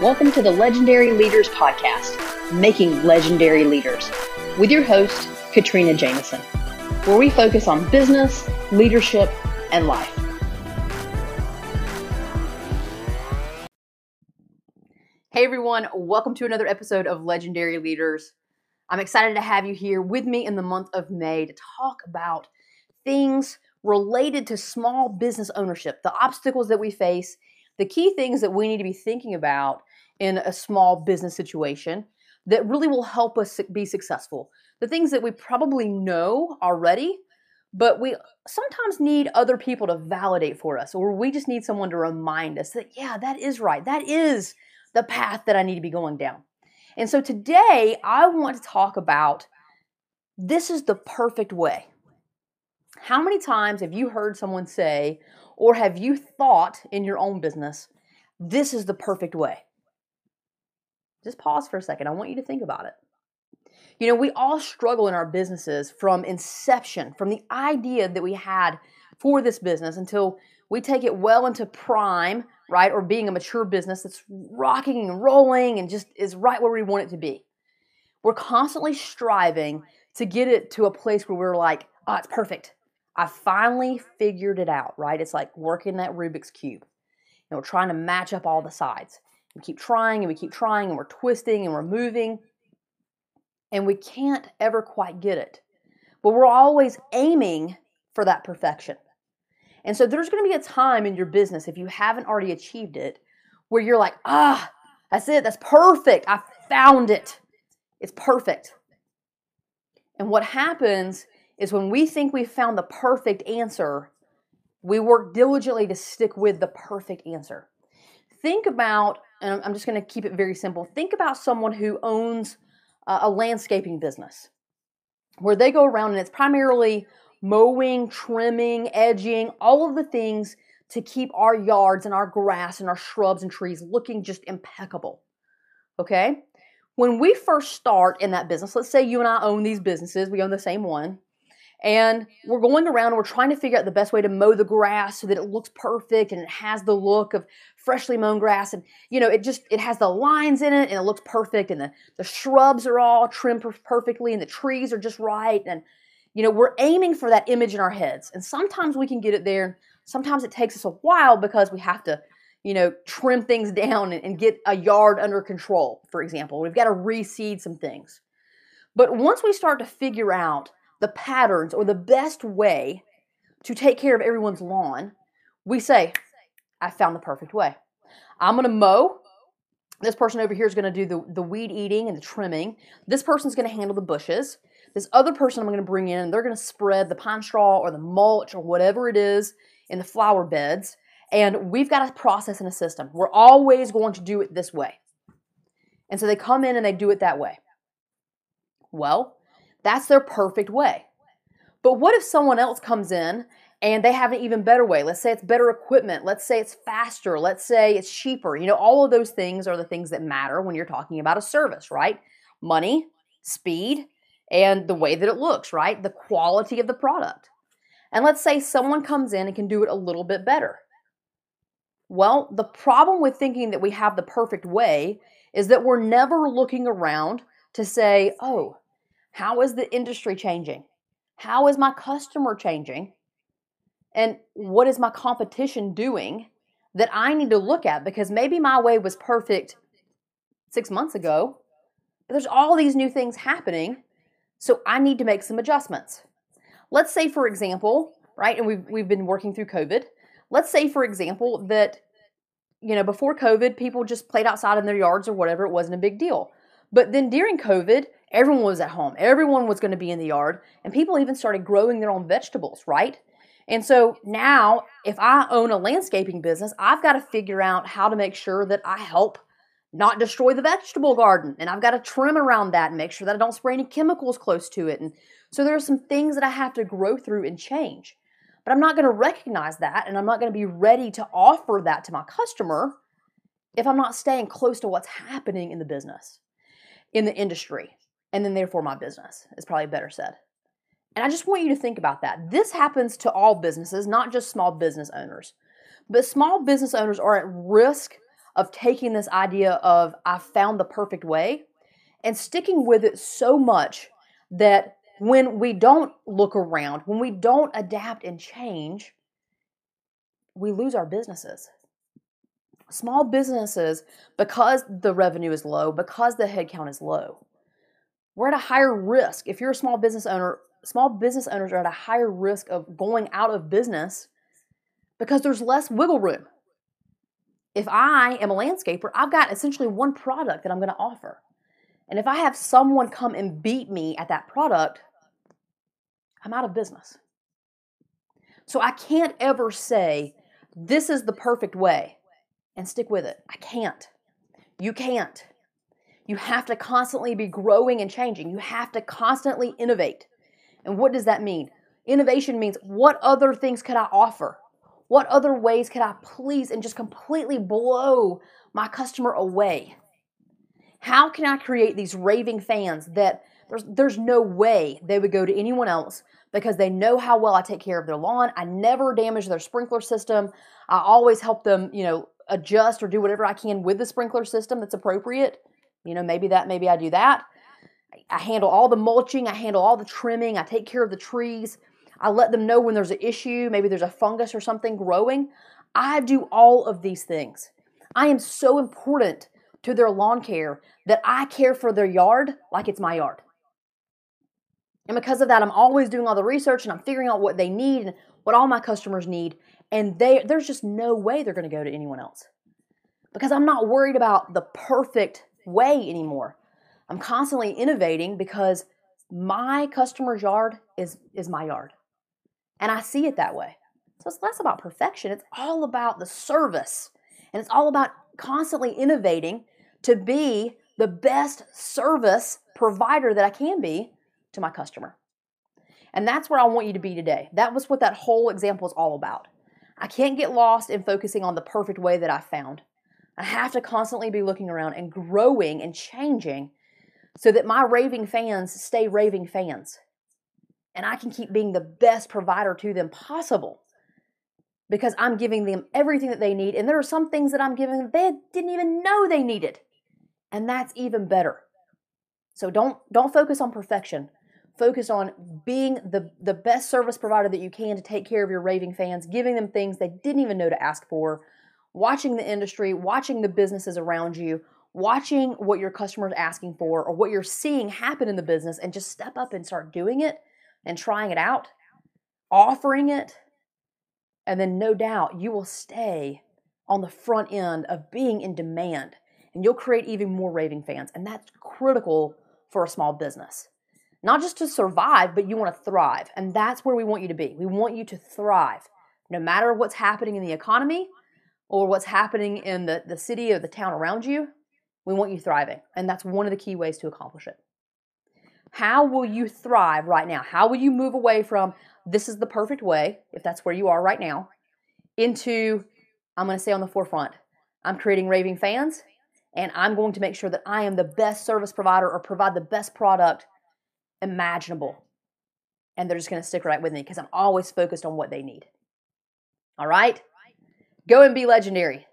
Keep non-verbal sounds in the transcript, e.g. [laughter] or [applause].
Welcome to the Legendary Leaders Podcast, Making Legendary Leaders, with your host, Katrina Jameson, where we focus on business, leadership, and life. Hey everyone, welcome to another episode of Legendary Leaders. I'm excited to have you here with me in the month of May to talk about things related to small business ownership, the obstacles that we face, the key things that we need to be thinking about in a small business situation that really will help us be successful. The things that we probably know already, but we sometimes need other people to validate for us, or we just need someone to remind us that, yeah, that is right. That is the path that I need to be going down. And so today I want to talk about this is the perfect way. How many times have you heard someone say, or have you thought in your own business, this is the perfect way? Just pause for a second. I want you to think about it. You know, we all struggle in our businesses from inception, from the idea that we had for this business until we take it well into prime, right? Or being a mature business that's rocking and rolling and just is right where we want it to be. We're constantly striving to get it to a place where we're like, oh, it's perfect. I finally figured it out, right? It's like working that Rubik's Cube. You know, trying to match up all the sides. We keep trying and we keep trying and we're twisting and we're moving and we can't ever quite get it. But we're always aiming for that perfection. And so there's going to be a time in your business, if you haven't already achieved it, where you're like, ah, that's it, that's perfect. I found it. It's perfect. And what happens is when we think we've found the perfect answer, we work diligently to stick with the perfect answer. Think about and I'm just going to keep it very simple. Think about someone who owns a landscaping business where they go around and it's primarily mowing, trimming, edging, all of the things to keep our yards and our grass and our shrubs and trees looking just impeccable. Okay? When we first start in that business, let's say you and I own these businesses, we own the same one and we're going around and we're trying to figure out the best way to mow the grass so that it looks perfect and it has the look of freshly mown grass. And you know it just it has the lines in it and it looks perfect and the, the shrubs are all trimmed perfectly and the trees are just right. And you know we're aiming for that image in our heads. And sometimes we can get it there. Sometimes it takes us a while because we have to you know trim things [laughs] down and, and get a yard under control for example. We've got to reseed some things. But once we start to figure out the patterns or the best way to take care of everyone's lawn, we say, I found the perfect way. I'm going to mow. This person over here is going to do the, the weed eating and the trimming. This person's going to handle the bushes. This other person I'm going to bring in and they're going to spread the pine straw or the mulch or whatever it is in the flower beds. And we've got a process and a system. We're always going to do it this way. And so they come in and they do it that way. Well, that's their perfect way. But what if someone else comes in and they have an even better way? Let's say it's better equipment. Let's say it's faster. Let's say it's cheaper. You know, all of those things are the things that matter when you're talking about a service, right? Money, speed, and the way that it looks, right? The quality of the product. And let's say someone comes in and can do it a little bit better. Well, the problem with thinking that we have the perfect way is that we're never looking around to say, oh, how is the industry changing? How is my customer changing? And what is my competition doing that I need to look at? Because maybe my way was perfect six months ago, but there's all these new things happening. So I need to make some adjustments. Let's say, for example, right, and we've, we've been working through COVID. Let's say, for example, that, you know, before COVID, people just played outside in their yards or whatever, it wasn't a big deal. But then during COVID, Everyone was at home. Everyone was going to be in the yard. And people even started growing their own vegetables, right? And so now, if I own a landscaping business, I've got to figure out how to make sure that I help not destroy the vegetable garden. And I've got to trim around that and make sure that I don't spray any chemicals close to it. And so there are some things that I have to grow through and change. But I'm not going to recognize that and I'm not going to be ready to offer that to my customer if I'm not staying close to what's happening in the business, in the industry and then therefore my business is probably better said. And I just want you to think about that. This happens to all businesses, not just small business owners. But small business owners are at risk of taking this idea of I found the perfect way and sticking with it so much that when we don't look around, when we don't adapt and change, we lose our businesses. Small businesses, because the revenue is low, because the headcount is low, we're at a higher risk. If you're a small business owner, small business owners are at a higher risk of going out of business because there's less wiggle room. If I am a landscaper, I've got essentially one product that I'm going to offer. And if I have someone come and beat me at that product, I'm out of business. So I can't ever say, this is the perfect way and stick with it. I can't. You can't. You have to constantly be growing and changing. You have to constantly innovate. And what does that mean? Innovation means what other things could I offer? What other ways could I please and just completely blow my customer away? How can I create these raving fans that there's, there's no way they would go to anyone else because they know how well I take care of their lawn. I never damage their sprinkler system. I always help them, you know, adjust or do whatever I can with the sprinkler system that's appropriate. You know, maybe that, maybe I do that. I handle all the mulching, I handle all the trimming, I take care of the trees. I let them know when there's an issue, maybe there's a fungus or something growing. I do all of these things. I am so important to their lawn care that I care for their yard like it's my yard. And because of that, I'm always doing all the research and I'm figuring out what they need and what all my customers need. And they there's just no way they're going to go to anyone else. Because I'm not worried about the perfect way anymore. I'm constantly innovating because my customer's yard is is my yard. And I see it that way. So it's less about perfection, it's all about the service. And it's all about constantly innovating to be the best service provider that I can be to my customer. And that's where I want you to be today. That was what that whole example is all about. I can't get lost in focusing on the perfect way that I found. I have to constantly be looking around and growing and changing so that my raving fans stay raving fans. And I can keep being the best provider to them possible because I'm giving them everything that they need. And there are some things that I'm giving them they didn't even know they needed. And that's even better. So don't don't focus on perfection focus on being the, the best service provider that you can to take care of your raving fans, giving them things they didn't even know to ask for, watching the industry, watching the businesses around you, watching what your customers asking for or what you're seeing happen in the business and just step up and start doing it and trying it out, offering it, and then no doubt you will stay on the front end of being in demand and you'll create even more raving fans. And that's critical for a small business not just to survive, but you want to thrive. And that's where we want you to be. We want you to thrive. No matter what's happening in the economy or what's happening in the, the city or the town around you, we want you thriving. And that's one of the key ways to accomplish it. How will you thrive right now? How will you move away from this is the perfect way, if that's where you are right now, into I'm going to stay on the forefront. I'm creating raving fans, and I'm going to make sure that I am the best service provider or provide the best product imaginable. And they're just going to stick right with me because I'm always focused on what they need. All right? Go and be legendary.